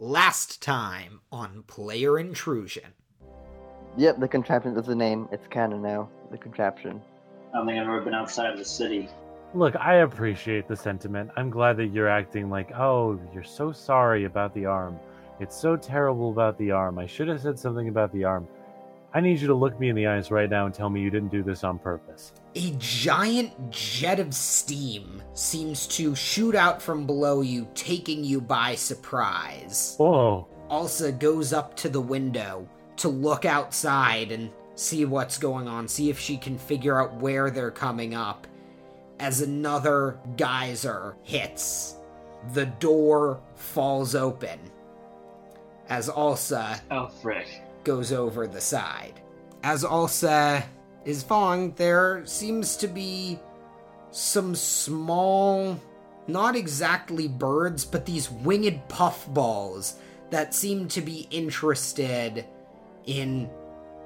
Last time on Player Intrusion. Yep, the contraption is the name. It's canon now. The contraption. I don't think I've ever been outside of the city. Look, I appreciate the sentiment. I'm glad that you're acting like, oh, you're so sorry about the arm. It's so terrible about the arm. I should have said something about the arm. I need you to look me in the eyes right now and tell me you didn't do this on purpose. A giant jet of steam seems to shoot out from below you, taking you by surprise. Oh. Alsa goes up to the window to look outside and see what's going on, see if she can figure out where they're coming up. As another geyser hits, the door falls open. As Alsa Oh, frick. Goes over the side. As Alsa is falling, there seems to be some small, not exactly birds, but these winged puffballs that seem to be interested in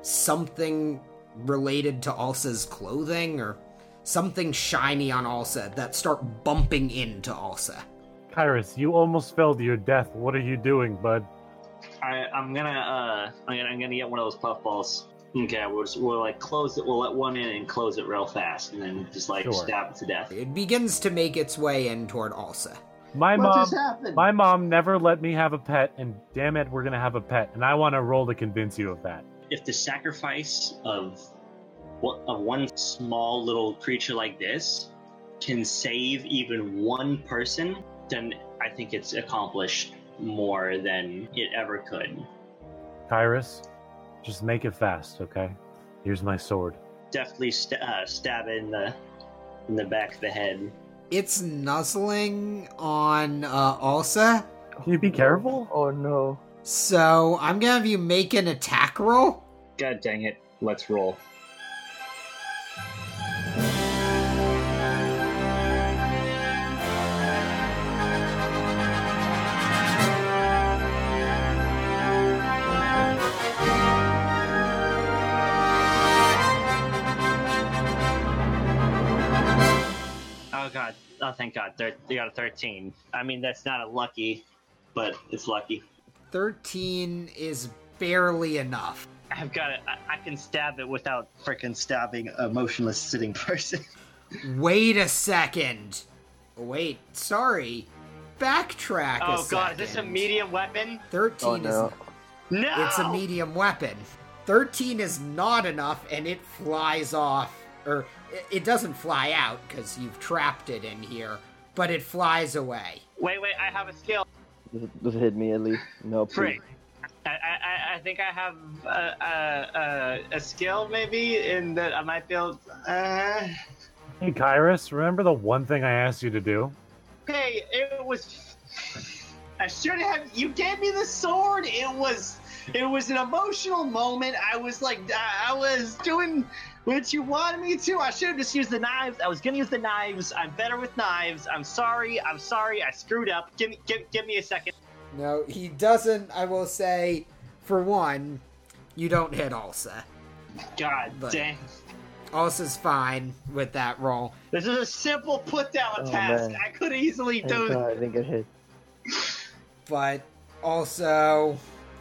something related to Alsa's clothing or something shiny on Alsa that start bumping into Alsa. Kyrus, you almost fell to your death. What are you doing, bud? I, I'm gonna, uh, I'm gonna, I'm gonna get one of those puffballs. Okay, we'll, just, we'll like close it. We'll let one in and close it real fast, and then just like Sure. stab it to death. It begins to make its way in toward Alsa. My What mom just happened? my mom never let me have a pet, and damn it, we're gonna have a pet, and I wanna roll to convince you of that. if the sacrifice of what of one small little creature like this can save even one person, then I think it's accomplished more than it ever could. Kyrus, just make it fast, okay? Here's my sword. Definitely st- uh, stab it in the in the back of the head. It's nuzzling on uh, Alsa. Can you be careful? Oh no. So I'm gonna have you make an attack roll. God dang it! Let's roll. Oh thank God! Uh, thir- you got a thirteen. I mean that's not a lucky, but it's lucky. 13 is barely enough. I've got it. I, I can stab it without freaking stabbing a motionless sitting person. Wait a second. Wait, sorry. Backtrack. a oh god, is this a medium weapon? 13 Oh no. is No! it's a medium weapon. 13 is not enough and it flies off or it- it doesn't fly out cuz you've trapped it in here, but it flies away. Wait, wait, I have a skill. Does it, does it hit me at least? No, please. Frick. I, I, I- I think I have a, a, a, a skill maybe in that I might be able. Uh... Hey, Kyrus, remember the one thing I asked you to do? Hey, it was. I should have. You gave me the sword. It was. It was an emotional moment. I was like, I I was doing what you wanted me to. I should have just used the knives. I was gonna use the knives. I'm better with knives. I'm sorry. I'm sorry. I screwed up. Give me, give, give me a second. No, he doesn't, I will say for one, you don't hit Alsa. God But- dang. Alsa's fine with that roll. This is a simple put down Oh, task. man. I could easily Thank do. God I didn't get hit. but also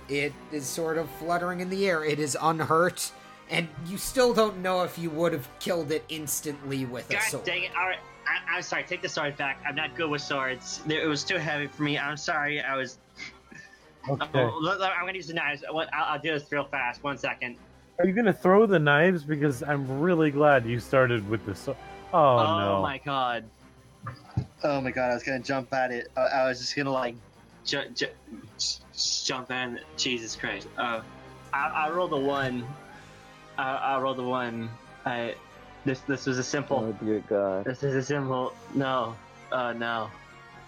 it is sort of fluttering in the air. It is unhurt, and you still don't know if you would have killed it instantly with a God sword. dang it! All right, I, I'm sorry. Take the sword back. I'm not good with swords. It was too heavy for me. I'm sorry. I was. Okay. Oh, look, look, I'm gonna use the knives. I'll, I'll do this real fast. One second. Are you gonna throw the knives? Because I'm really glad you started with the sword. Oh, no. Oh my god. Oh my god! I was gonna jump at it. I, I was just gonna like, ju- ju- just jump in. Jesus Christ. Uh, I, I rolled a one. I, I rolled a one. I. This this was a simple. Oh dear God. This is a simple no. Uh no.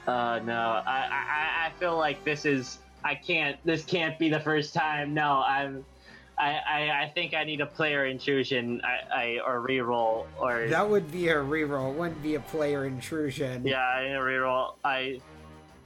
Uh no. I, I I- I feel like this is I can't this can't be the first time. No, I'm I, I, I think I need a player intrusion I, I or reroll or That would be a reroll. It wouldn't be a player intrusion. yeah, I need a reroll. I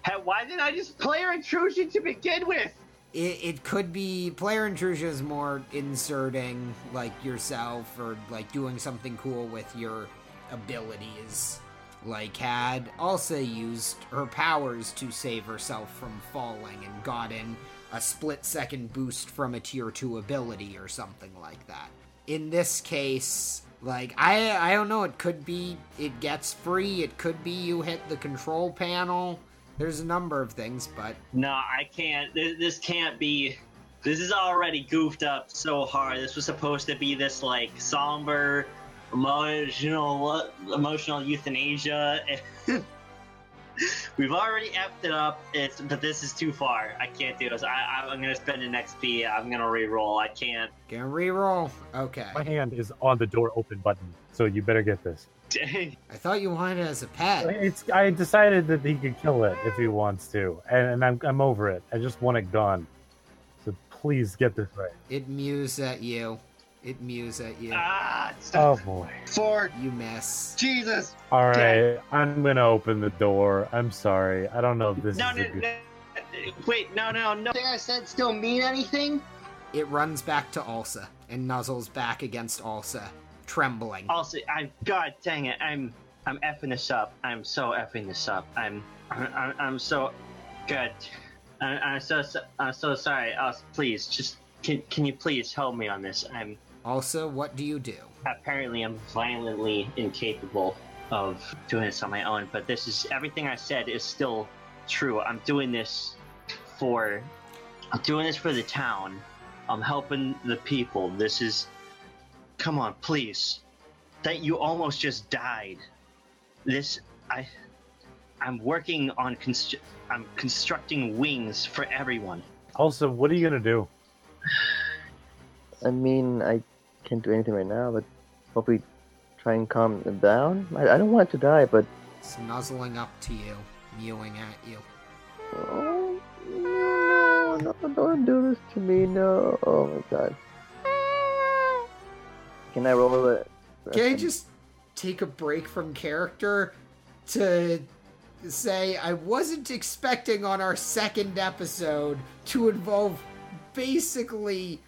Hey, why didn't I just player intrusion to begin with? It, it could be player intrusion is more inserting like yourself or like doing something cool with your abilities. Like, had Elsa used her powers to save herself from falling and gotten a split second boost from a tier 2 ability or something like that. In this case, like I I don't know, it could be it gets free, it could be you hit the control panel. There's a number of things, but No, I can't. This, can't be. This is already goofed up so hard. This was supposed to be this like somber, emotional, emotional euthanasia. We've already effed it up. It's but this is too far. I can't do this. I, I'm gonna spend an XP. I'm gonna re-roll. I can't. Can re-roll. Okay. My hand is on the door open button, so you better get this. Dang. I thought you wanted it as a pet. It's. I decided that he could kill it if he wants to, and, and I'm I'm over it. I just want it gone. So please get this right. It mews at you. It mews at you. Ah, Oh stop. boy. Ford. You miss. Jesus. All right, I'm gonna open the door. I'm sorry. I don't know if this No, is no, a good. no. Wait, no, no, no. Thing I said still mean anything? It runs back to Ulsa and nuzzles back against Ulsa, trembling. Also, I'm. God dang it! I'm. I'm effing this up. I'm so effing this up. I'm. I'm, I'm so. Good. I'm, I'm so. so- I'm so sorry. Uh, please, just. Can, can you please help me on this? I'm. Also, what do you do? apparently I'm violently incapable of doing this on my own, but this is everything I said is still true. I'm doing this for I'm doing this for the town. I'm helping the people. This is come on, please. That you almost just died. This I I'm working on constr- I'm constructing wings for everyone. Also, what are you gonna do? I mean, I can't do anything right now, but hopefully try and calm it down. I, I don't want to die, but Snuzzling up to you, mewing at you. oh, no, no, don't do this to me. No, oh my god. Can I roll it? Can I just take a break from character to say I wasn't expecting on our second episode to involve basically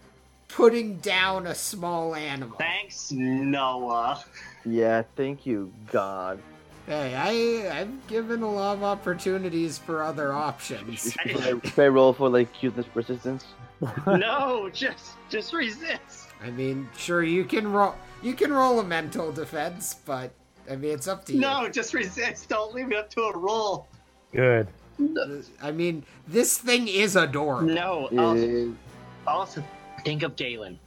putting down a small animal? Thanks, Noah. Yeah, thank you, God. Hey, I I've given a lot of opportunities for other options. Should I, should I roll for like cuteness persistence? no, just just resist. I mean, sure you can roll you can roll a mental defense, but I mean it's up to you. No, just resist. Don't leave it up to a roll. Good. I mean, this thing is adorable. No. It Also, also, think of Galen.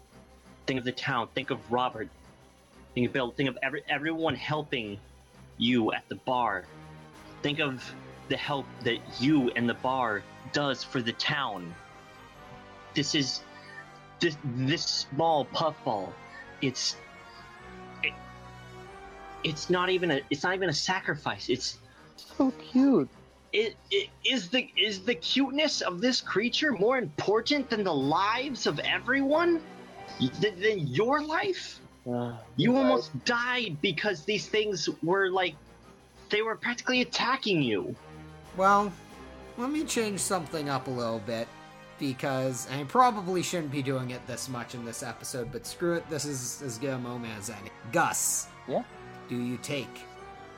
Think of the town. Think of Robert. Think of Bill. Think of every everyone helping you at the bar. Think of the help that you and the bar does for the town. This is this this small puffball. It's it, it's not even a it's not even a sacrifice. It's so cute. It, it, is the is the cuteness of this creature more important than the lives of everyone? Th- than your life? Uh, You almost died because these things were like they were practically attacking you. Well, let me change something up a little bit because I probably shouldn't be doing it this much in this episode, but screw it, this is as good a moment as any. Gus. Yeah? Do you take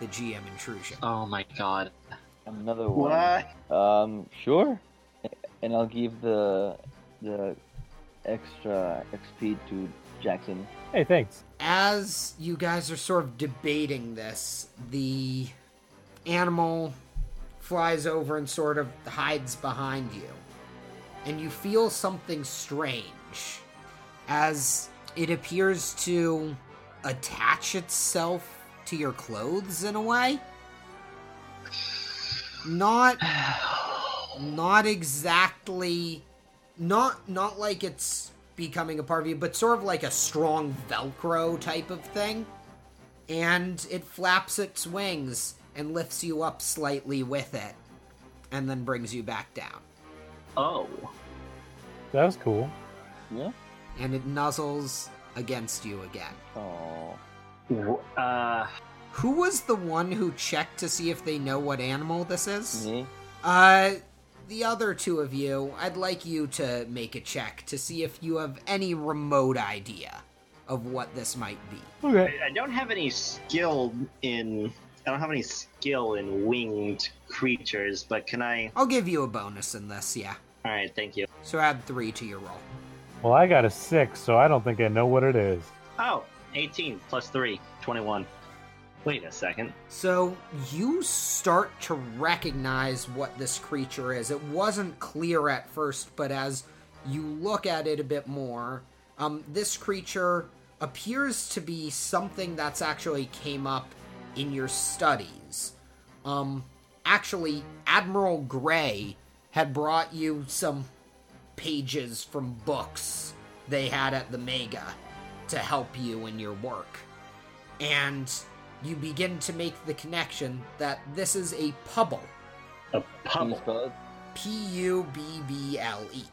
the GM intrusion? Oh my god. Another one. Um, sure. And I'll give the the extra XP to Jackson. Hey, thanks. As you guys are sort of debating this, the animal flies over and sort of hides behind you. And you feel something strange as it appears to attach itself to your clothes in a way. Not not exactly not not like it's becoming a part of you, but sort of like a strong Velcro type of thing. And it flaps its wings and lifts you up slightly with it, and then brings you back down. Oh. That was cool. Yeah. And it nuzzles against you again. Oh, Uh Who was the one who checked to see if they know what animal this is? me. Uh, the other two of you, I'd like you to make a check to see if you have any remote idea of what this might be. Okay. I don't have any skill in I don't have any skill in winged creatures, but can I? I'll give you a bonus in this, yeah. All right, thank you. So add three to your roll. Well, I got a six, so I don't think I know what it is. Oh, 18 plus 3, 21. Wait a second. So you start to recognize what this creature is. It wasn't clear at first, but as you look at it a bit more, um, this creature appears to be something that's actually came up in your studies. Um, actually, Admiral Gray had brought you some pages from books they had at the Mega to help you in your work. And you begin to make the connection that this is a pubble. A Can you pummel. spell it? P U B B L E.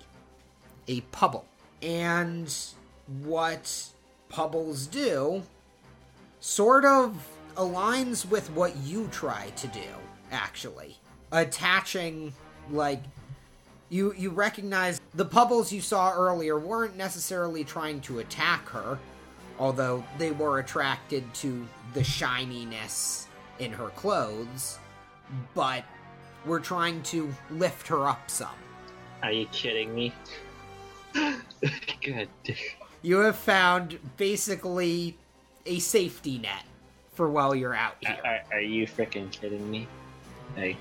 A pubble. And what pubbles do sort of aligns with what you try to do, actually. Attaching, like, you, you recognize the pubbles you saw earlier weren't necessarily trying to attack her, although they were attracted to the shininess in her clothes, but were trying to lift her up some. Are you kidding me? Good. You have found basically a safety net for while you're out here. are, are you freaking kidding me? Hey.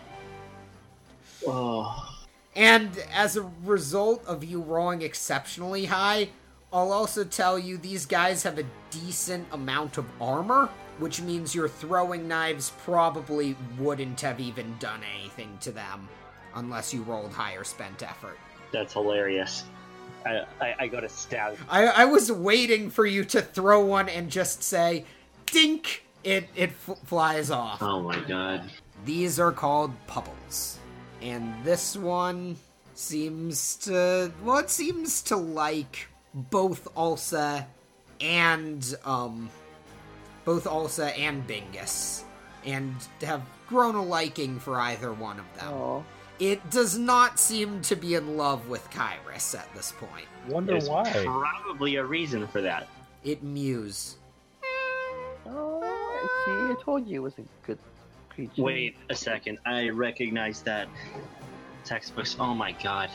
Oh. And as a result of you rolling exceptionally high, I'll also tell you these guys have a decent amount of armor, which means your throwing knives probably wouldn't have even done anything to them unless you rolled higher spent effort. That's hilarious. I, I, I go to stab. I, I was waiting for you to throw one and just say, dink! It, it f- flies off. Oh my god. These are called pubbles. And this one seems to. Well, it seems to like both Ulsa and, um. Both Ulsa and Bingus. And have grown a liking for either one of them. Aw. It does not seem to be in love with Kyrus at this point. Wonder There's why. probably a reason for that. It mews. Oh, see, I told you it was a good creature. Wait a second. I recognize that textbooks. Oh my god.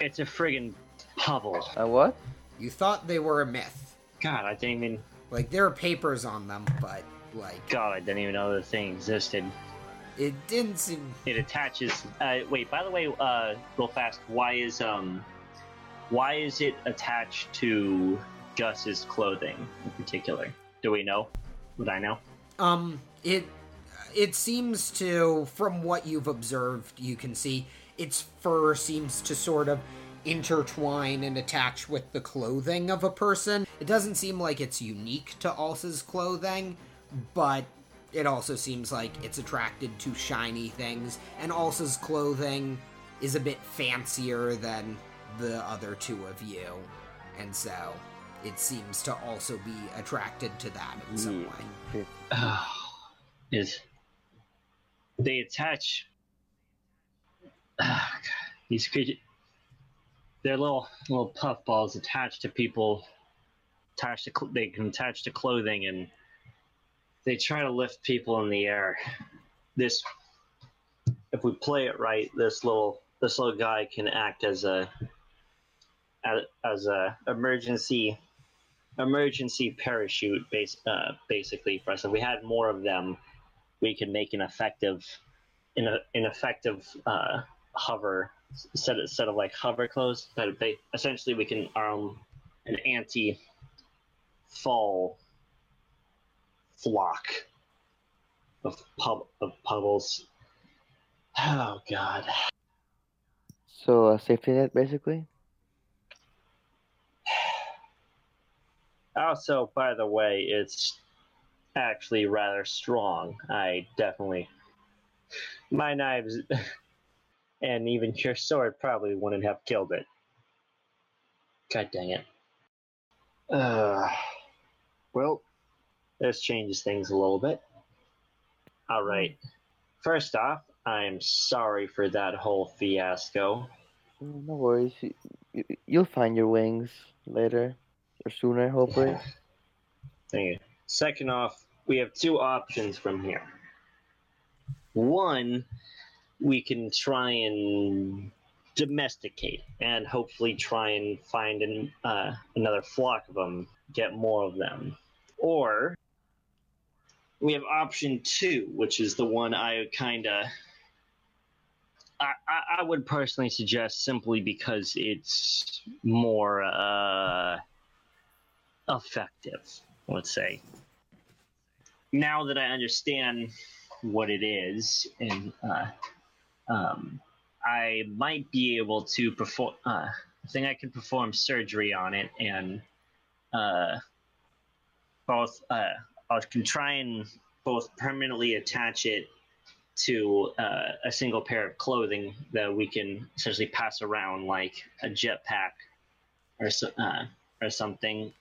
It's a friggin' pubble. A what? You thought they were a myth. God, I didn't even. Like, there are papers on them, but, like, God, I didn't even know the thing existed. it didn't seem. It attaches. Uh, wait, by the way, uh, real fast. Why is um, why is it attached to Gus's clothing in particular? Do we know? Would I know? Um, it it seems to, from what you've observed, you can see its fur seems to sort of intertwine and attach with the clothing of a person. It doesn't seem like it's unique to Ulsa's clothing, but it also seems like it's attracted to shiny things, and Ulsa's clothing is a bit fancier than the other two of you, and so it seems to also be attracted to that in some Yeah. way. Okay. is they attach Ah, these creatures. They're little little puff balls attached to people. Attached to cl- they can attach to clothing and they try to lift people in the air. This, if we play it right, this little this little guy can act as a as, a emergency emergency parachute base, uh, basically for us. If we had more of them, we could make an effective, an, an effective uh, hover set of, set of like hover clothes. But they, essentially, we can arm an anti-fall flock of pub of pubbles. Oh God. So a safety net, basically. Also, by the way, it's actually rather strong. I definitely. My knives and even your sword probably wouldn't have killed it. God dang it. Uh, well, this changes things a little bit. Alright. First off, I'm sorry for that whole fiasco. Mm, No worries. You, you, you'll find your wings later or sooner, hopefully. Thank you. Second off, we have two options from here. one we can try and domesticate and hopefully try and find an, uh, another flock of them, get more of them. Or we have option two, which is the one I kind of. I, I, would personally suggest simply because it's more uh, effective, let's say. Now that I understand what it is, and uh, um, I might be able to perform. Uh, I think I can perform surgery on it, and uh, both uh, I can try and both permanently attach it to uh, a single pair of clothing that we can essentially pass around, like a jetpack or so, uh, or something,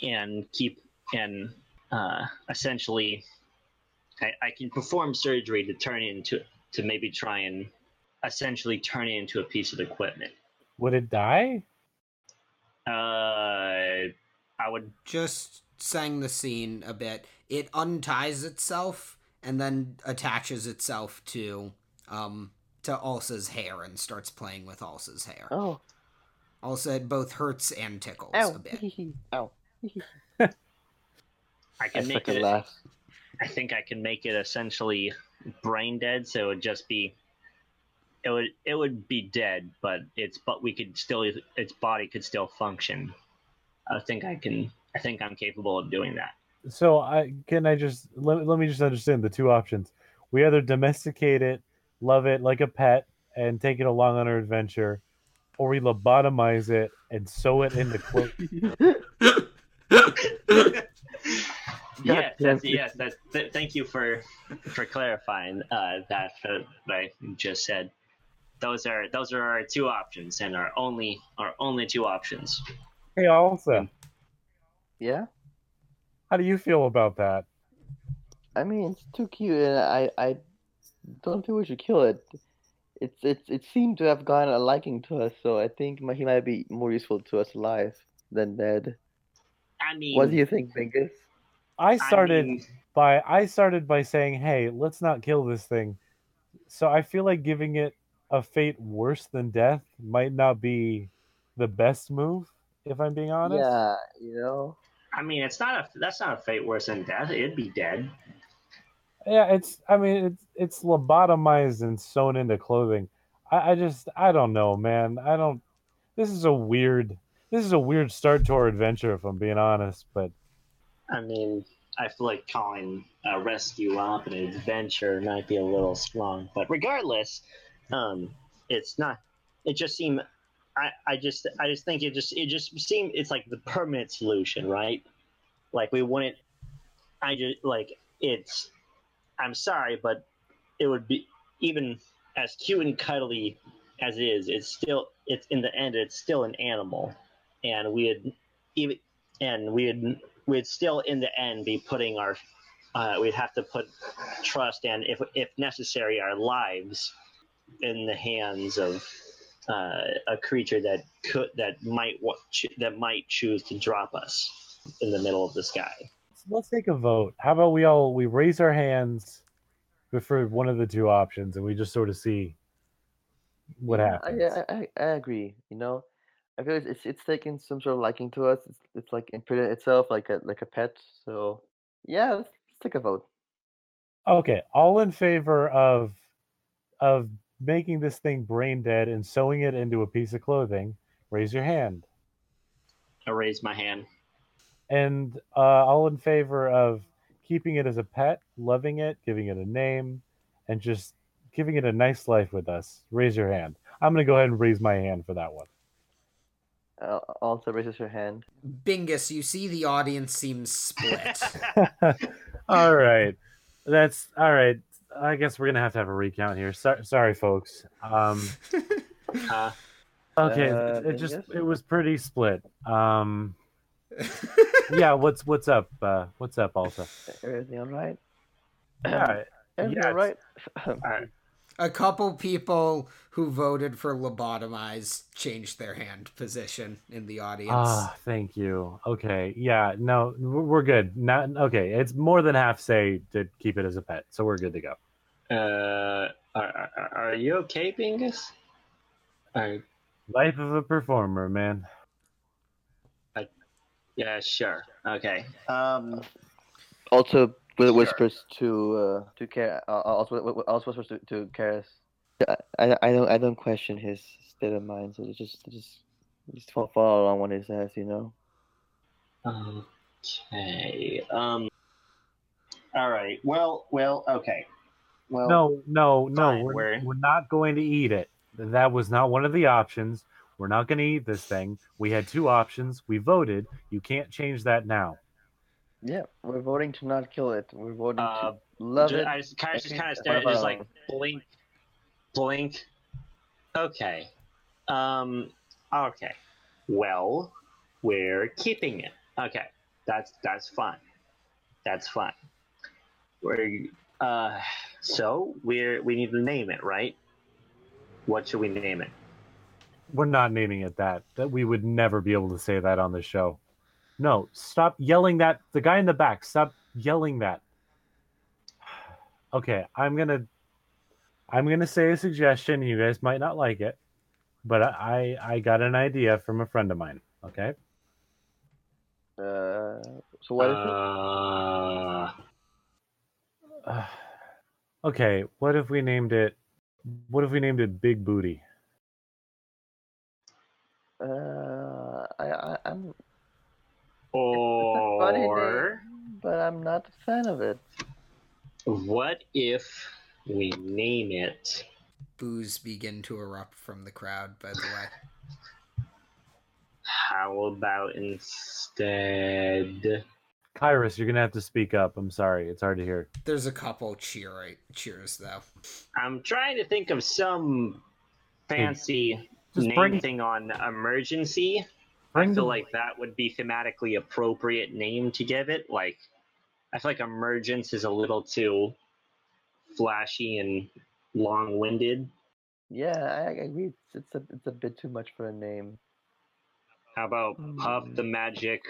and keep and uh, essentially, I, I can perform surgery to turn it into to maybe try and essentially turn it into a piece of equipment. Would it die? Uh, I would Just sang the scene a bit. It unties itself and then attaches itself to um to Alsa's hair and starts playing with Alsa's hair. Oh, Alsa it both hurts and tickles ow, a bit. ow. I I can make it. laugh. I think I can make it essentially brain dead, so it would just be. It would it would be dead, but it's but we could still its body could still function. I think I can. I think I'm capable of doing that. So I can I just let, let me just understand the two options. We either domesticate it, love it like a pet, and take it along on our adventure, or we lobotomize it and sew it into clothes. yes, that's, yes. That's, th- thank you for for clarifying uh, that uh, I just said. Those are those are our two options, and our only our only two options. hey, Alsa, Yeah, how do you feel about that? I mean it's too cute, and I I don't think we should kill it. It's it's it seemed to have gotten a liking to us, so I think he might be more useful to us alive than dead. I mean, What do you think, Bingus? I I started mean, by I started by saying, "Hey, let's not kill this thing." So I feel like giving it a fate worse than death might not be the best move, if I'm being honest. Yeah, you know. I mean, it's not a that's not a fate worse than death. It'd be dead. Yeah, it's. I mean, it's it's lobotomized and sewn into clothing. I, I just, I don't know, man. I don't. This is a weird. This is a weird start to our adventure, if I'm being honest. But I mean, I feel like calling a rescue op an adventure might be a little strong, but regardless, um, it's not. It just seemed. I, I just I just think it just it just seemed it's like the permanent solution, right? Like we wouldn't. I just like it's. I'm sorry, but it would be even as cute and cuddly as it is. It's still it's in the end it's still an animal, and we had even and we'd we'd still in the end be putting our uh, we'd have to put trust and if if necessary our lives in the hands of uh, a creature that could that might wa- ch- that might choose to drop us in the middle of the sky. let's take a vote. How about we all we raise our hands for one of the two options, and we just sort of see what happens. I, I, I, I agree. You know, I feel it's it's, it's taken some sort of liking to us. It's, it's like imprinted itself like a like a pet. So yeah, let's, let's take a vote. Okay, all in favor of of making this thing brain dead and sewing it into a piece of clothing, raise your hand. I raise my hand. And uh, all in favor of keeping it as a pet, loving it, giving it a name, and just giving it a nice life with us, raise your hand. I'm going to go ahead and raise my hand for that one. Uh, also raises her hand. Bingus, you see the audience seems split. all right. That's all right. I guess we're going to have to have a recount here. So, sorry, folks. Um, Uh, okay, Uh, it just it was pretty split. Um, yeah, what's what's up? Uh, what's up, also? Everything all right? Yeah, Everything yeah, all right? A couple people who voted for lobotomize changed their hand position in the audience. Ah, thank you. Okay, yeah, no, we're we're good. Not okay. It's more than half say to keep it as a pet, so we're good to go. Uh, are, are, are you okay, Bingus? Are, Life of a performer, man. yeah, sure. Okay. Um, Also, with Sure. whispers to uh, to care. Uh, also, wi- wi- also whispers to, to Karis. I, I I don't I don't question his state of mind. So just just just follow, follow along what he says. You know. okay. Um. All right. Well. Well. Okay. Well. No, no, no. We're, we're- we're not going to eat it. That was not one of the options. We're not going to eat this thing. We had two options. We voted. You can't change that now. Yeah, we're voting to not kill it. We're voting Uh, to love ju- it. I just kind of just Okay, kind of what stare, just like blink, blink. Okay. Um. Okay. Well, we're keeping it. Okay. That's that's fine. That's fine. We're uh. So we're we need to name it, right? What should we name it? We're not naming it that. That we would never be able to say that on the show. No, stop yelling that. The guy in the back, stop yelling that. Okay, I'm gonna, I'm gonna say a suggestion. You guys might not like it, but I, I got an idea from a friend of mine. Okay. Uh, so what is it? uh, Uh, okay, what if we named it? What if we named it Big Booty? Uh, I, I I'm funny name. Or but I'm not a fan of it. what if we name it? Boos begin to erupt from the crowd, by the way. How about instead? Kyrus, you're gonna have to speak up. I'm sorry, it's hard to hear. There's a couple cheer cheers though. I'm trying to think of some fancy Just name bring- thing on emergency. Bring I feel the- like that would be thematically appropriate name to give it. Like, I feel like emergence is a little too flashy and long-winded. Yeah, I, I agree. It's, it's a it's a bit too much for a name. How about hmm. Puff the Magic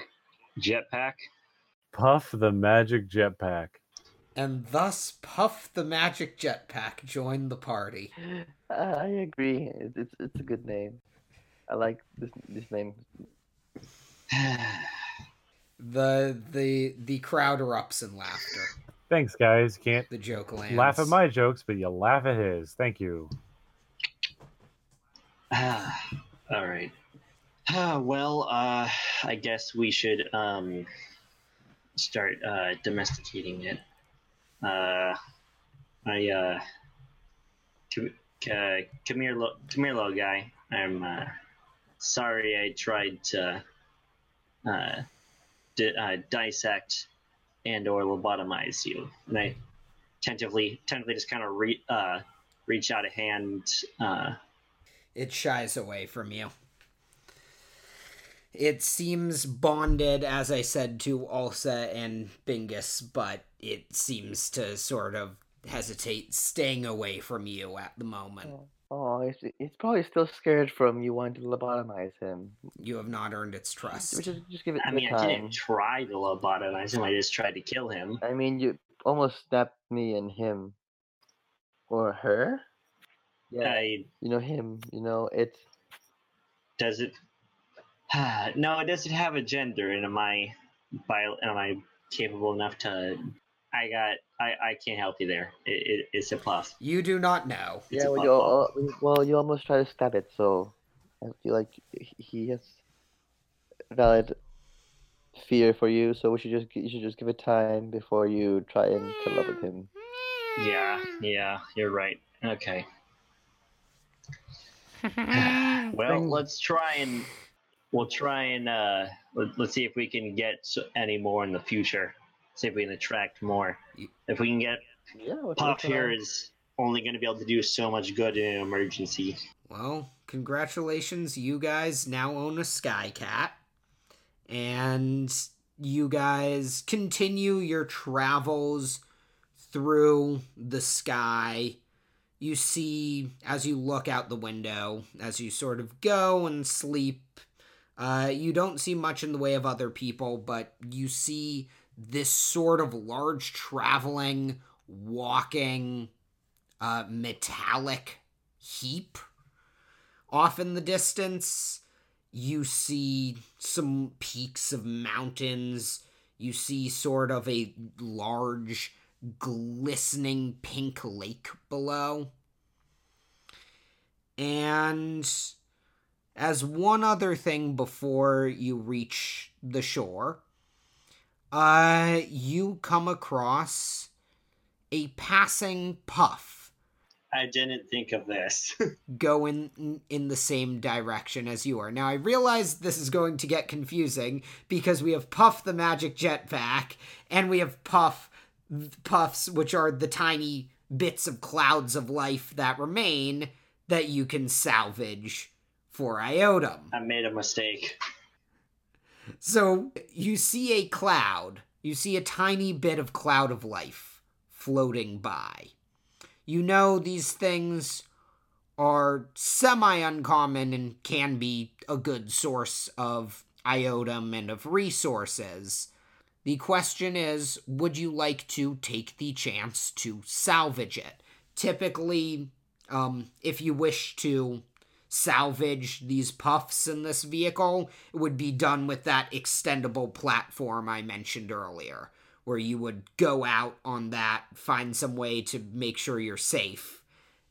Jetpack? Puff the Magic Jetpack. And thus Puff the Magic Jetpack joined the party. I, I agree. It, it's it's a good name. I like this this name. The the the crowd erupts in laughter. Thanks, guys. Can't The joke lands. laugh at my jokes, but you laugh at his. Thank you. All right. Ah, well, uh, I guess we should um, start uh, domesticating it. Uh, I uh, come, uh, come here, lo- come here, little guy. I'm uh, sorry I tried to uh, di- uh, dissect and or lobotomize you, and I tentatively, tentatively just kind of re- uh, reach out a hand. Uh, It shies away from you. It seems bonded, as I said, to Ulsa and Bingus, but it seems to sort of hesitate, staying away from you at the moment. Oh, Oh, he's, he's probably still scared from you wanting to lobotomize him. You have not earned its trust. Just, just give it I give it mean, I didn't try to lobotomize him. I just tried to kill him. I mean, you almost snapped me and him. Or her? Yeah. I You know him, you know, it. does it? no, it doesn't have a gender. And am I, bio, am I capable enough to? I got. I, I can't help you there. It, it, it's a puff. You do not know. It's yeah, well puff you, ball. well, you almost try to stab it, so I feel like he- he has valid fear for you. So we should just you should just give it time before you try and kill up with him. Yeah, yeah, you're right. Okay. well, Bring- let's try and we'll try and uh, let, let's see if we can get any more in the future. See if we can attract more. If we can get Yeah, what, Puff what's going here on? is only going to be able to do so much good in an emergency. Well, congratulations. You guys now own a Sky Cat, And you guys continue your travels through the sky. You see, as you look out the window, as you sort of go and sleep, uh, you don't see much in the way of other people, but you see this sort of large traveling, walking uh, metallic heap off in the distance. You see some peaks of mountains. You see sort of a large, glistening pink lake below. And as one other thing before you reach the shore, uh, you come across a passing puff I didn't think of this. go in in the same direction as you are. Now I realize this is going to get confusing because we have Puff the magic jetpack and we have Puff puffs which are the tiny bits of clouds of life that remain that you can salvage for Iotum. I made a mistake. So you see a cloud, you see a tiny bit of cloud of life floating by. You know these things are semi uncommon and can be a good source of iotum and of resources. The question is would you like to take the chance to salvage it? Typically, um, if you wish to salvage these puffs in this vehicle, it would be done with that extendable platform I mentioned earlier, where you would go out on that, find some way to make sure you're safe,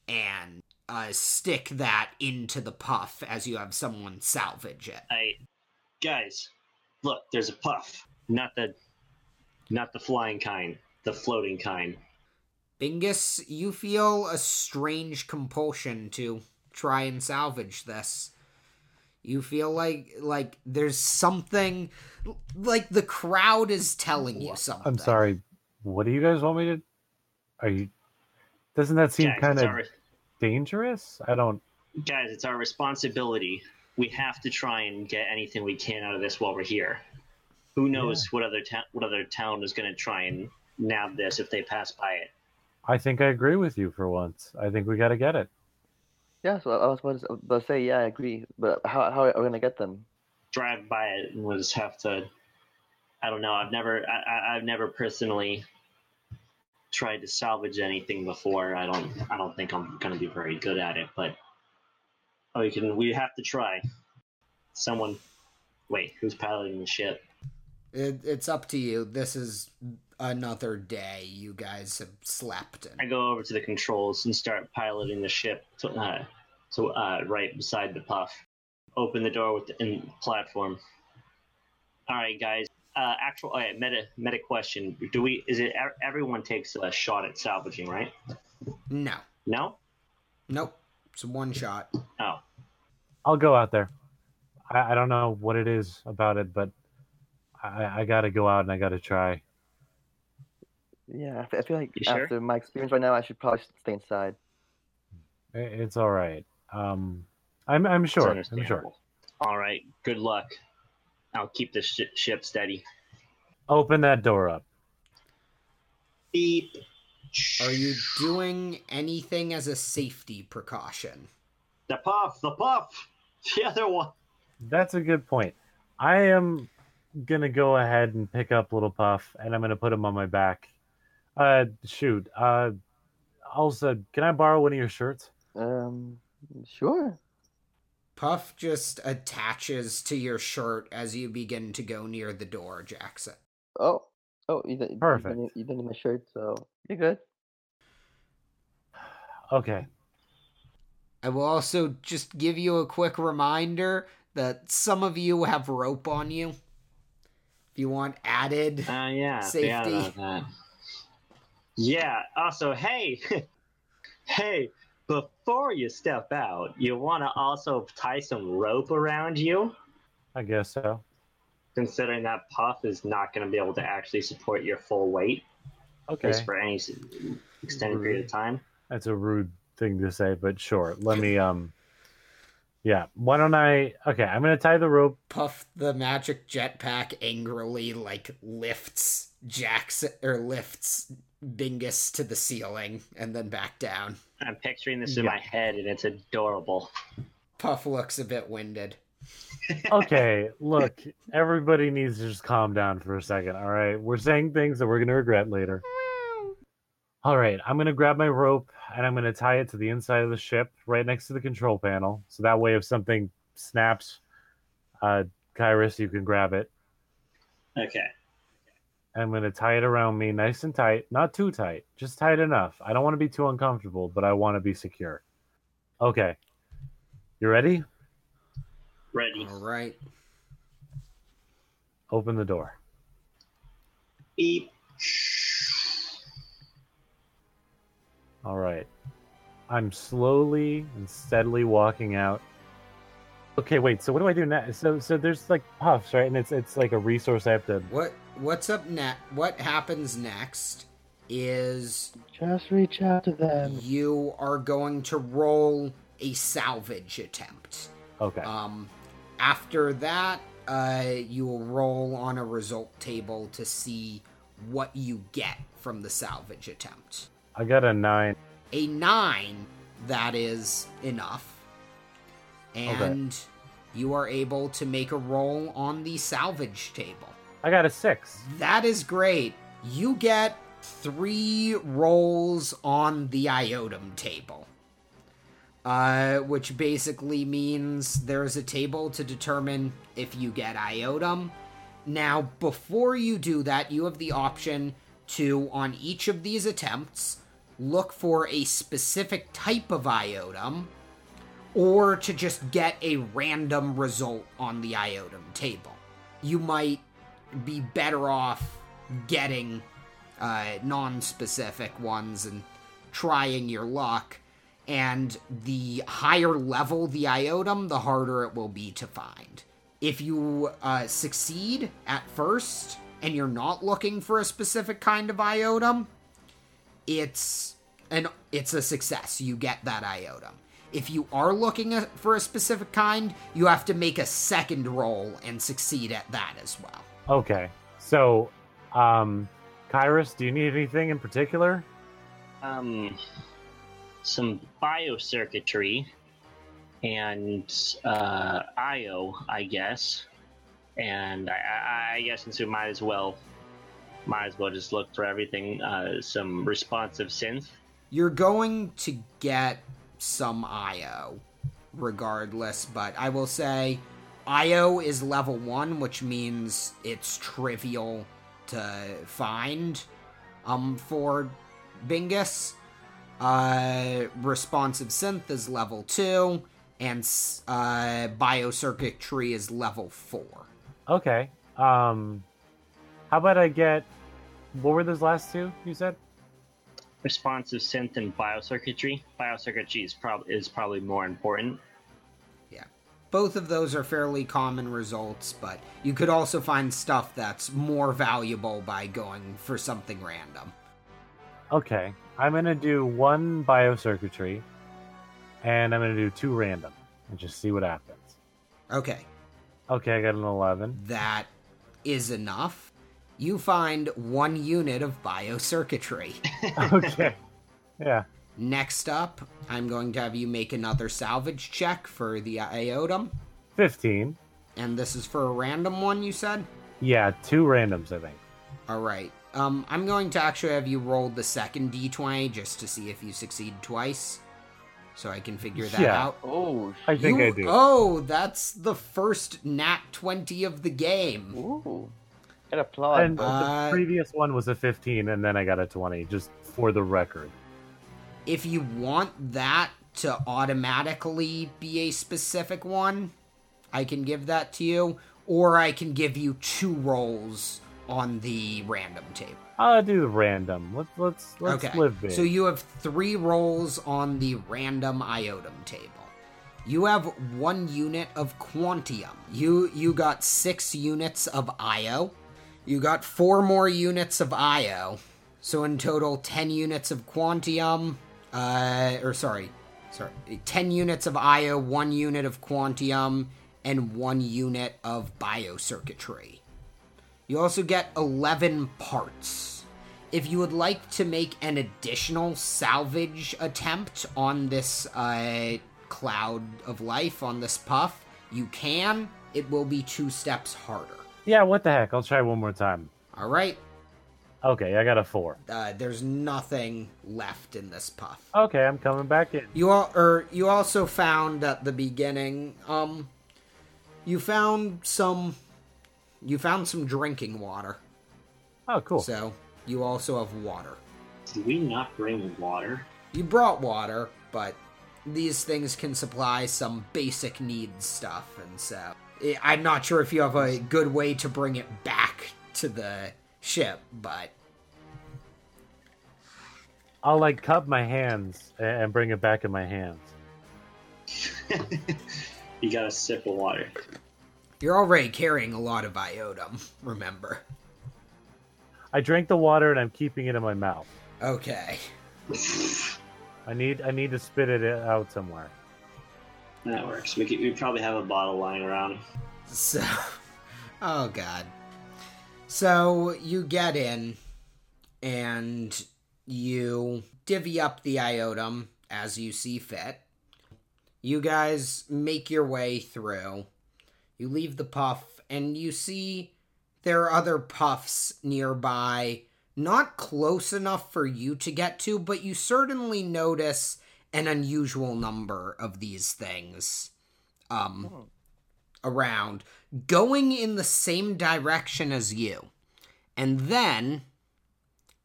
and uh, stick that into the puff as you have someone salvage it. I, guys, look, there's a puff. Not the, not the flying kind. The floating kind. Bingus, you feel a strange compulsion to try and salvage this. You feel like like there's something like the crowd is telling you something. I'm sorry. What do you guys want me to? Are you? Doesn't that seem kind of our, dangerous? I don't. guys, it's our responsibility. We have to try and get anything we can out of this while we're here. Who knows what other town what other town is going to try and nab this if they pass by it. I think I agree with you for once. I think we got to get it. Yeah, so I was about to, about to say, yeah, I agree. But how, how are we going to get them? drive by it and we'll just have to i don't know i've never I, I- i've never personally tried to salvage anything before i don't i don't think i'm going to be very good at it but oh you can we have to try someone wait who's piloting the ship It, it's up to you. This is another day you guys have slept i go over to the controls and start piloting the ship to, uh, to uh, right beside the puff open the door with the in platform all right guys uh, actual oh, yeah, meta meta question do we is it everyone takes a shot at salvaging right No. No? Nope. It's a one shot. Oh. I'll go out there. I, I don't know what it is about it, but I, I got to go out and I got to try. Yeah, I feel like You sure? after my experience right now, I should probably stay inside. It's all right. Um, I'm I'm sure. I'm sure. All right. Good luck. I'll keep the sh- ship steady. Open that door up. Beep. Are you doing anything as a safety precaution? The puff, the puff. The other one. That's a good point. I am gonna go ahead and pick up Little Puff, and I'm gonna put him on my back. Uh, shoot. Uh, also, can I borrow one of your shirts? Um, sure. Puff just attaches to your shirt as you begin to go near the door, Jackson. Oh, oh, you didn't, Perfect. You didn't, you didn't need my shirt, so you're good. Okay. I will also just give you a quick reminder that some of you have rope on you. If you want added, Uh, yeah. Safety. Yeah. About that. Yeah. Also, hey, hey. Before you step out, you want to also tie some rope around you, I guess so. considering that puff is not going to be able to actually support your full weight, at Okay. least for any s- extended period of time. That's a rude thing to say, but sure. Let me um Yeah, why don't I Okay, I'm going to tie the rope. Puff the magic jetpack angrily like lifts Jackson or lifts Bingus to the ceiling and then back down. I'm picturing this in Yeah. my head, and it's adorable. Puff looks a bit winded. Okay, look, everybody needs to just calm down for a second, all right? We're saying things that we're going to regret later. All right, I'm going to grab my rope. and I'm going to tie it to the inside of the ship, right next to the control panel. So that way, if something snaps, uh, Kyrus, you can grab it. Okay. I'm going to tie it around me nice and tight, not too tight, just tight enough. I don't want to be too uncomfortable, but I want to be secure. Okay. You ready? Ready. All right. Open the door. Beep. All right. I'm slowly and steadily walking out. Okay, wait. So what do I do next? So so there's like puffs, right? And it's it's like a resource I have to. What what's up next? What happens next is Just reach out to them. you are going to roll a salvage attempt. Okay. Um, after that, uh, you will roll on a result table to see what you get from the salvage attempt. I got a nine. A nine, that is enough. And you are able to make a roll on the salvage table. I got a six. That is great. You get three rolls on the iotum table. Uh, which basically means there's a table to determine if you get iotum. Now, before you do that, you have the option to, on each of these attempts, look for a specific type of iotum, or to just get a random result on the iotum table. You might be better off getting uh, non-specific ones and trying your luck. And the higher level the iotum, the harder it will be to find. If you uh, succeed at first and you're not looking for a specific kind of iotum, it's an it's a success. You get that iotum. If you are looking for a specific kind, you have to make a second roll and succeed at that as well. Okay. So, um, Kyrus, do you need anything in particular? Um, some biocircuitry and uh, IO, I guess. And I, I, I guess since we might as well, might as well just look for everything. Uh, some responsive synth. You're going to get some IO regardless, but I will say IO is level 1, which means it's trivial to find um for Bingus. Uh responsive synth is level 2 and uh biocircuitry is level 4. Okay. Um, how about I get? What were those last two you said? Responsive synth and biocircuitry. Biocircuitry is, prob- is probably more important. Yeah. Both of those are fairly common results, but you could also find stuff that's more valuable by going for something random. Okay. I'm gonna do one biocircuitry, and I'm gonna do two random, and just see what happens. Okay, Okay, I got an eleven. that is enough. You find one unit of biocircuitry. okay. Yeah. Next up, I'm going to have you make another salvage check for the iotum. Fifteen. And this is for a random one, you said? Yeah, two randoms, I think. Alright. Um, I'm going to actually have you roll the second d20 just to see if you succeed twice. So I can figure that Yeah. out. Oh, I think You- I do. Oh, that's the first nat 20 of the game. ooh. Got applaud. And Uh, the previous one was a 15, and then I got a 20, just for the record. If you want that to automatically be a specific one, I can give that to you. Or I can give you two rolls on the random table. I'll do the random. Let's let's let's okay. live big. So you have three rolls on the random iotum table. You have one unit of quantium. You you got six units of io. You got four more units of io. So in total, ten units of quantium. Uh, or sorry, sorry, ten units of io, one unit of quantium, and one unit of biocircuitry. You also get 11 parts. If you would like to make an additional salvage attempt on this uh, cloud of life, on this puff, you can. It will be two steps harder. Yeah, what the heck? I'll try one more time. All right. Okay, I got a four. Uh, there's nothing left in this puff. Okay, I'm coming back in. You all, or you also found at the beginning, um, you found some, you found some drinking water. Oh, cool. So you also have water. Did we not bring water? You brought water, but these things can supply some basic needs stuff, and so I- I'm not sure if you have a good way to bring it back to the ship, but I'll like cup my hands and bring it back in my hands. you got a sip of water. you're already carrying a lot of iotum, Remember? I drank the water and I'm keeping it in my mouth. Okay. I need I need to spit it out somewhere. That works. We could, we probably have a bottle lying around. So, oh god. So you get in, and you divvy up the iotum as you see fit. You guys make your way through. You leave the puff, and you see there are other puffs nearby, not close enough for you to get to, but you certainly notice an unusual number of these things. Um, around, going in the same direction as you. And then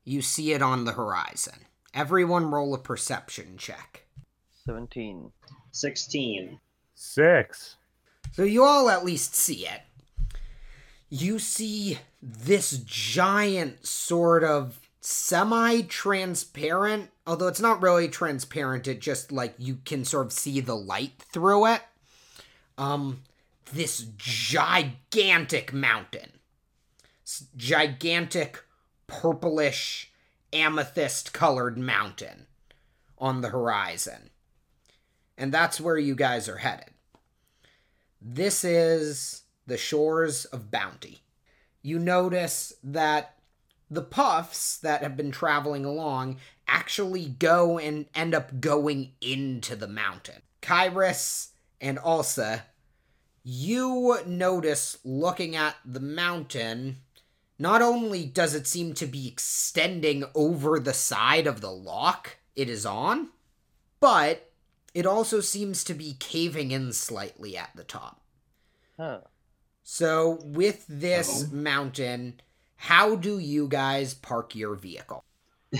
you see it on the horizon. Everyone roll a perception check. 17. 16. Six. So you all at least see it. You see this giant sort of semi transparent, although it's not really transparent, it just like you can sort of see the light through it. Um, this gigantic mountain. Gigantic purplish amethyst colored mountain on the horizon. And that's where you guys are headed. This is the shores of Bounty. You notice that the puffs that have been traveling along actually go and end up going into the mountain. Kyrus and Ulsa, you notice looking at the mountain, not only does it seem to be extending over the side of the lock it is on, but it also seems to be caving in slightly at the top. Huh. So, with this Uh-oh. mountain, how do you guys park your vehicle?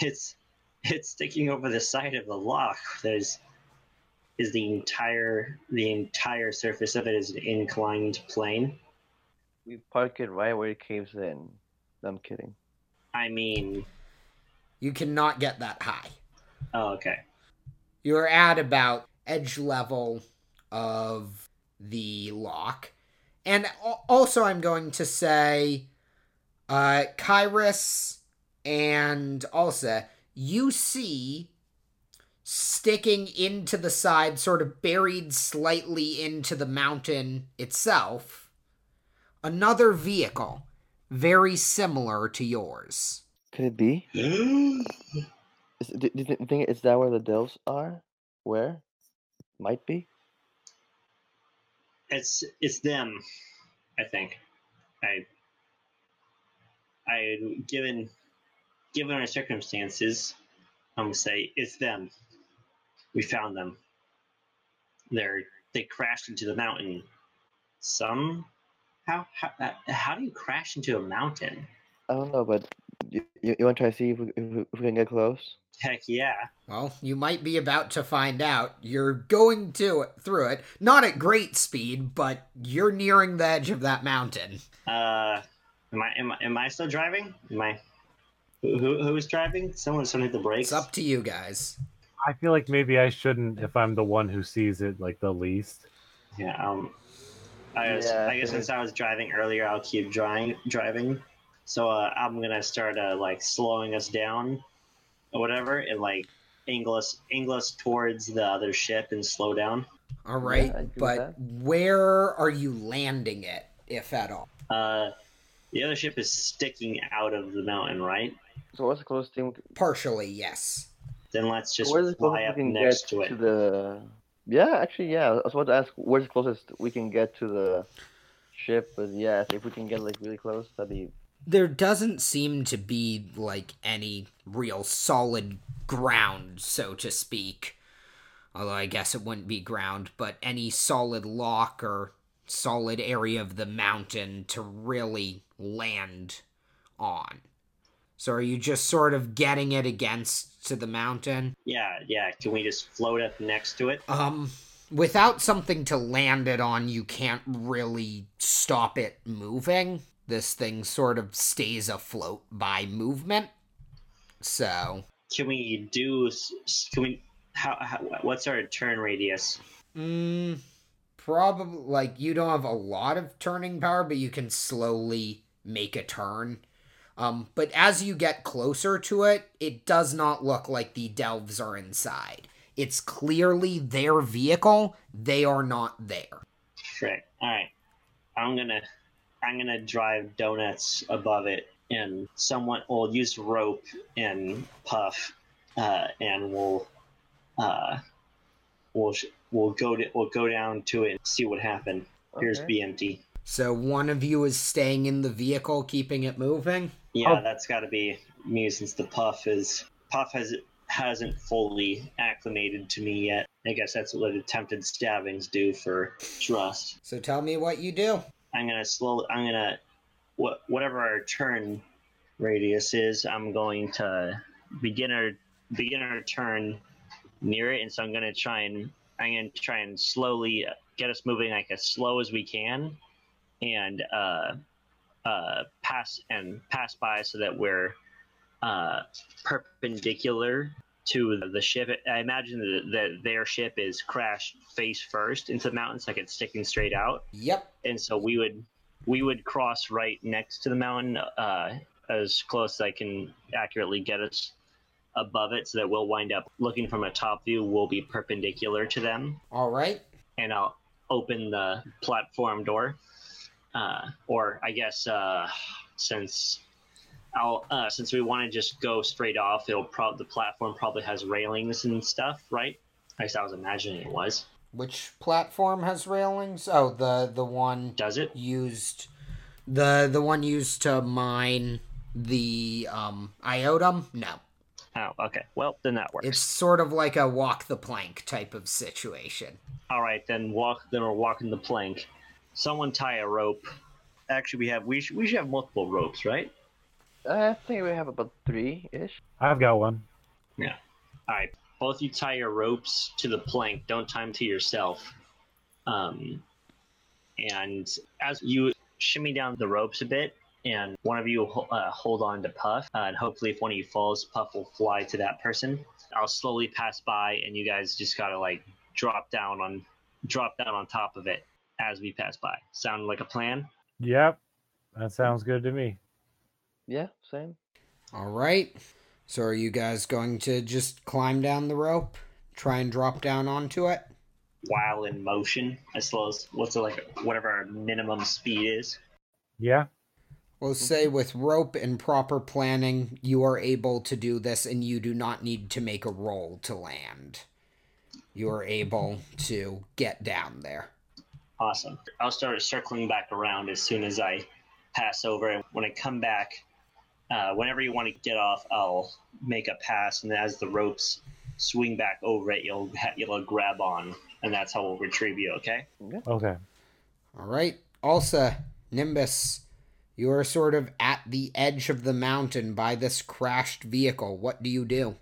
It's it's sticking over the side of the lock. There's is the entire the entire surface of it is an inclined plane. We park it right where it caves in. I'm kidding. I mean, You cannot get that high. oh okay. You're at about edge level of the lock. And also, I'm going to say, uh, Kyrus and Ulsa, you see sticking into the side, sort of buried slightly into the mountain itself, another vehicle very similar to yours. Could it be? Is, do, do you think is that where the delves are? Where? Might be. it's it's them, I think. I I given given our circumstances, I'm gonna say it's them. We found them. They're they crashed into the mountain. Some how how uh, how do you crash into a mountain? I don't know, but you, you, you want to try to see if we, if we, if we can get close? Heck yeah. Well, you might be about to find out. You're going to it through it, not at great speed, but you're nearing the edge of that mountain. Uh, am I am I, am I still driving? Am I? Who, who who is driving? Someone someone hit the brakes. It's up to you guys. I feel like maybe I shouldn't if I'm the one who sees it like the least. Yeah. Um. I guess, Yeah, I guess since I was driving earlier, I'll keep driving. Driving. So uh, I'm gonna start uh, like slowing us down, or whatever, and like angle us angle us towards the other ship and slow down. All right, I agree with but that. where are you landing it, if at all? Uh, the other ship is sticking out of the mountain, right? So what's the closest thing? Partially, yes. Then let's just where's the fly up next to it. to the? Yeah, actually, yeah. I was about to ask where's the closest we can get to the ship, but yeah, if we can get like really close, that'd be there doesn't seem to be like any real solid ground, so to speak. Although I guess it wouldn't be ground, but any solid lock or solid area of the mountain to really land on. So are you just sort of getting it against to the mountain? Yeah, yeah. Can we just float up next to it? Um without something to land it on, you can't really stop it moving. This thing sort of stays afloat by movement. So, Can we do? Can we? How? how what's our turn radius? mm, probably like you don't have a lot of turning power, but you can slowly make a turn. Um, but as you get closer to it, it does not look like the delves are inside. It's clearly their vehicle. They are not there. Frick. All right. I'm gonna. I'm gonna drive donuts above it, and someone will use rope and puff, uh, and we'll, uh, we'll we'll go to we'll go down to it and see what happened. Here's Okay. BMT. So one of you is staying in the vehicle, keeping it moving. Yeah, Oh. that's got to be me since the puff is puff has hasn't fully acclimated to me yet. I guess that's what attempted stabbings do for trust. So tell me what you do. I'm gonna slow. I'm gonna what whatever our turn radius is. I'm going to begin our begin our turn near it, and so I'm gonna try and I'm gonna try and slowly get us moving like as slow as we can, and uh, uh, pass and pass by so that we're uh, perpendicular to the ship. I imagine that, that their ship is crashed face first into the mountains, like it's sticking straight out Yep. and so we would we would cross right next to the mountain uh, as close as I can accurately get us above it, so that we'll wind up looking from a top view. We'll be perpendicular to them, All right. and I'll open the platform door, uh, or I guess uh, since. I'll, uh, since we want to just go straight off, it'll prob the platform probably has railings and stuff, right? At least I was imagining it was. Which platform has railings? Oh, the the one Does it? used the the one used to mine the um iotum? No. Oh, okay. Well, then that works. It's sort of like a walk the plank type of situation. All right, then walk. Then we're walking the plank. Someone tie a rope. Actually, we have. We should. We should have multiple ropes, right? I think we have about three ish. I've got one. Yeah. All right. Both you tie your ropes to the plank. Don't tie them to yourself. Um, and as you shimmy down the ropes a bit, and one of you uh, hold on to Puff, uh, and hopefully, if one of you falls, Puff will fly to that person. I'll slowly pass by, and you guys just gotta like drop down on, drop down on top of it as we pass by. Sound like a plan? Yep. That sounds good to me. Yeah, same. All right. So are you guys going to just climb down the rope, try and drop down onto it? while in motion as slow as what's it like whatever our minimum speed is Yeah. We'll say with rope and proper planning, you are able to do this and you do not need to make a roll to land. You are able to get down there. awesome i'll start circling back around as soon as i pass over and when i come back uh, whenever you want to get off i'll make a pass and as the ropes swing back over it you'll ha- you'll grab on and that's how we'll retrieve you okay Okay. All right. Also, Nimbus, you are sort of at the edge of the mountain by this crashed vehicle. What do you do?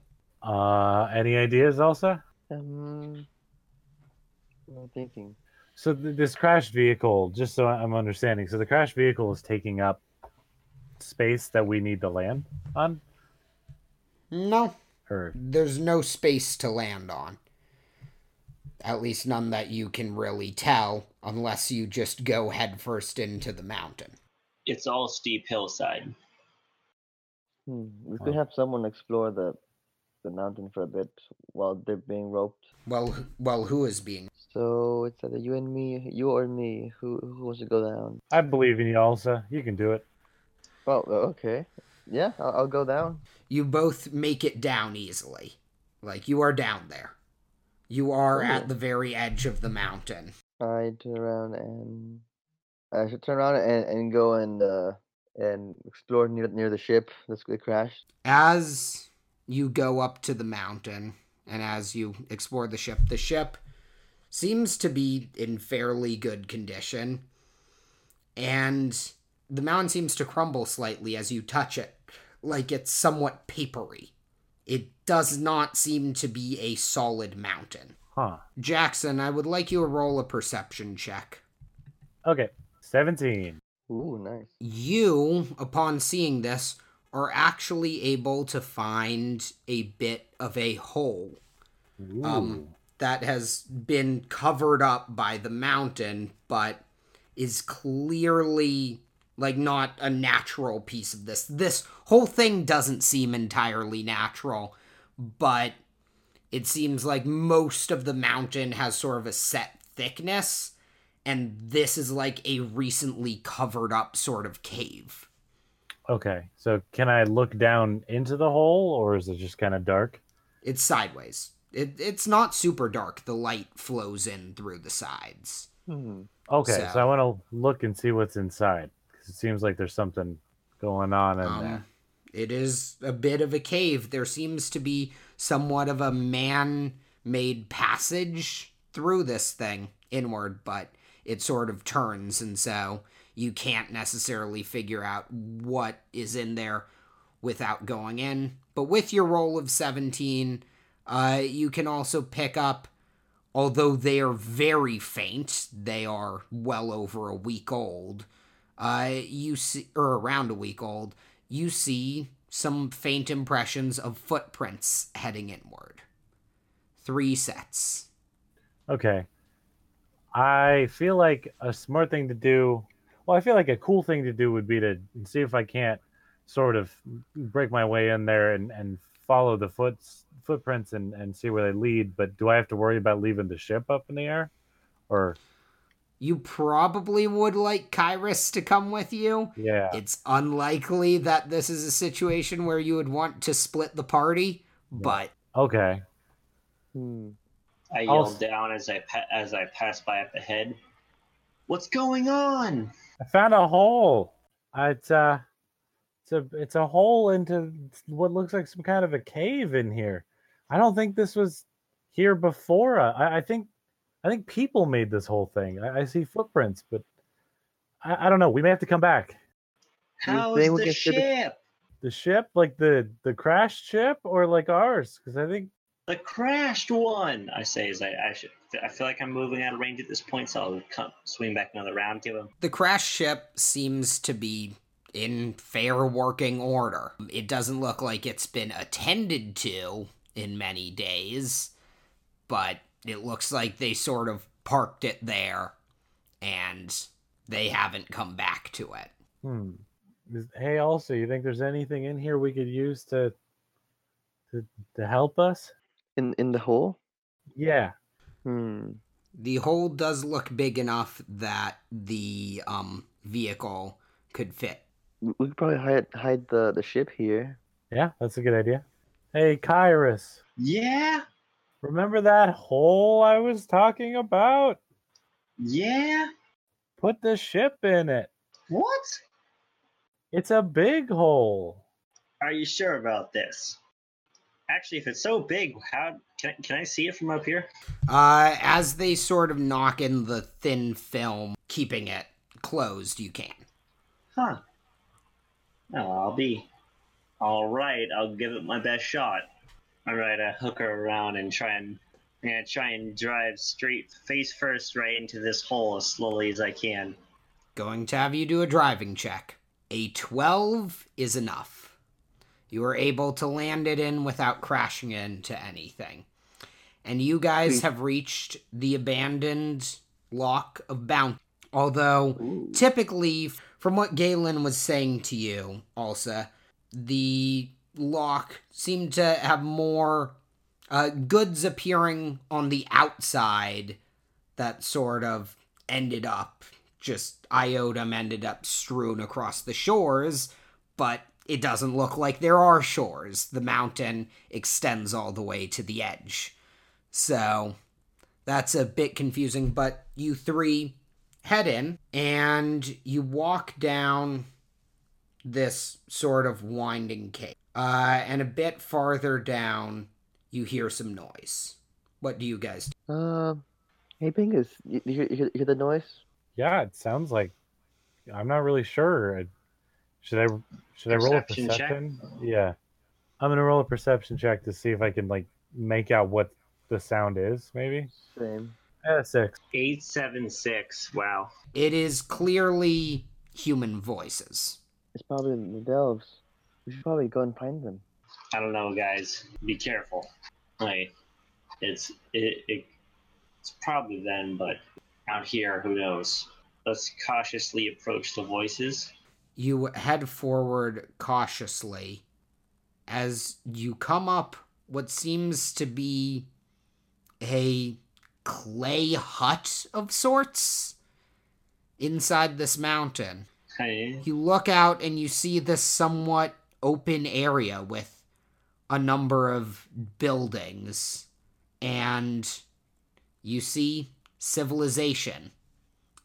Uh, any ideas, Elsa? Um, I'm thinking. So th- this crashed vehicle, just so I'm understanding, so the crashed vehicle is taking up space that we need to land on, No, or there's no space to land on. At least none that you can really tell, unless you just go headfirst into the mountain. It's all steep hillside Hmm. We could Oh. have someone explore the the mountain for a bit while they're being roped. Well, wh- well, who is being? So it's either you and me, you or me. Who who wants to go down? I believe in you, Elsa. You can do it. Well, okay. Yeah, I'll, I'll go down. You both make it down easily. Like you are down there. You are Cool. at the very edge of the mountain. I turn around and I should turn around and, and go in the uh, and explore near near the ship that's that crashed. As you go up to the mountain and as you explore the ship, the ship seems to be in fairly good condition. And the mountain seems to crumble slightly as you touch it, like it's somewhat papery. It does not seem to be a solid mountain. Huh. Jackson, I would like you to roll a perception check. Okay. 17. Ooh, nice. You, upon seeing this, are actually able to find a bit of a hole um, that has been covered up by the mountain, but is clearly like not a natural piece of this. This whole thing doesn't seem entirely natural, but it seems like most of the mountain has sort of a set thickness, and this is like a recently covered up sort of cave. okay. So can I look down into the hole or is it just kind of dark? It's sideways. It, it's not super dark. The light flows in through the sides. Hmm. Okay. So, So- I want to look and see what's inside. 'cause it seems like there's something going on in there. Um, it is a bit of a cave. There seems to be somewhat of a man made passage through this thing inward, but it sort of turns, and so you can't necessarily figure out what is in there without going in. But with your roll of 17, uh, you can also pick up, although they are very faint, they are well over a week old uh, you see, or around a week old, you see some faint impressions of footprints heading inward. Three sets. Okay. I feel like a smart thing to do. Well, I feel like a cool thing to do would be to see if I can't sort of break my way in there and, and follow the foot footprints and, and see where they lead. But do I have to worry about leaving the ship up in the air? Or You probably would like Kyrus to come with you. yeah. It's unlikely that this is a situation where you would want to split the party, but Okay. Hmm. I I'll yelled down as I pa- as I passed by up ahead. What's going on? I found a hole. It's uh it's a it's a hole into what looks like some kind of a cave in here. I don't think this was here before. uh, I, I think I think people made this whole thing. I, I see footprints, but I, I don't know. We may have to come back. How's think we the ship? The ship, like the the crashed ship, or like ours? Because I think The crashed one. I say as I I, should, I feel like I'm moving out of range at this point, so I'll come, swing back another round. to him. the crash ship seems to be in fair working order. It doesn't look like it's been attended to in many days, but it looks like they sort of parked it there and they haven't come back to it. hmm. Hey, also, you think there's anything in here we could use to to to help us? In in the hole. Yeah. Hmm. The hole does look big enough that the um vehicle could fit. We we could probably hide hide the the ship here. Yeah, that's a good idea. Hey, Kyrus. Yeah, Remember that hole I was talking about? yeah. Put the ship in it. What? It's a big hole. Are you sure about this? Actually, if it's so big, how can I, can I see it from up here? Uh as they sort of knock in the thin film keeping it closed, you can. Huh. Oh, I'll be all right. I'll give it my best shot. All right, I hook her around and try and yeah, try and drive straight face first right into this hole as slowly as I can. Going to have you do a driving check. A 12 is enough. You were able to land it in without crashing into anything. And you guys have reached the abandoned lock of bounty. Although, Ooh. typically, from what Galen was saying to you, also, the lock seemed to have more uh, goods appearing on the outside that sort of ended up just iotum ended up strewn across the shores, but it doesn't look like there are shores. The mountain extends all the way to the edge. So that's a bit confusing, but you three head in and you walk down this sort of winding cave. Uh, and a bit farther down, you hear some noise. What do you guys do? Um, hey, Bingus, you, you, hear, you hear- the noise? Yeah, it sounds like I'm not really sure. I- Should I should I roll a Perception check? Yeah. I'm gonna roll a perception check to see if I can like make out what the sound is, maybe. Same. Yeah, six. Eight seven six. Wow. It is clearly human voices. It's probably the Delves. We should probably go and find them. I don't know, guys. Be careful. Like, it's it, it it's probably them, but out here, who knows? Let's cautiously approach the voices. You head forward cautiously as you come up what seems to be a clay hut of sorts inside this mountain. Hey, You look out and you see this somewhat open area with a number of buildings, and you see civilization.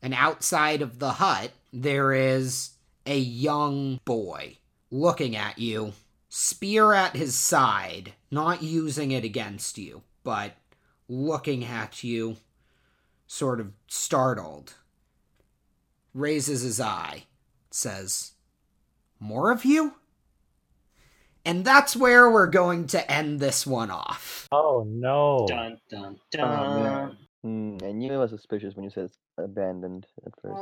And outside of the hut, there is a young boy looking at you, spear at his side, not using it against you, but looking at you, sort of startled. Raises his eye says, More of you? And that's where we're going to end this one off. Oh no. dun dun Oh, dun. man. Hmm, I knew it was suspicious when you said it's abandoned at first.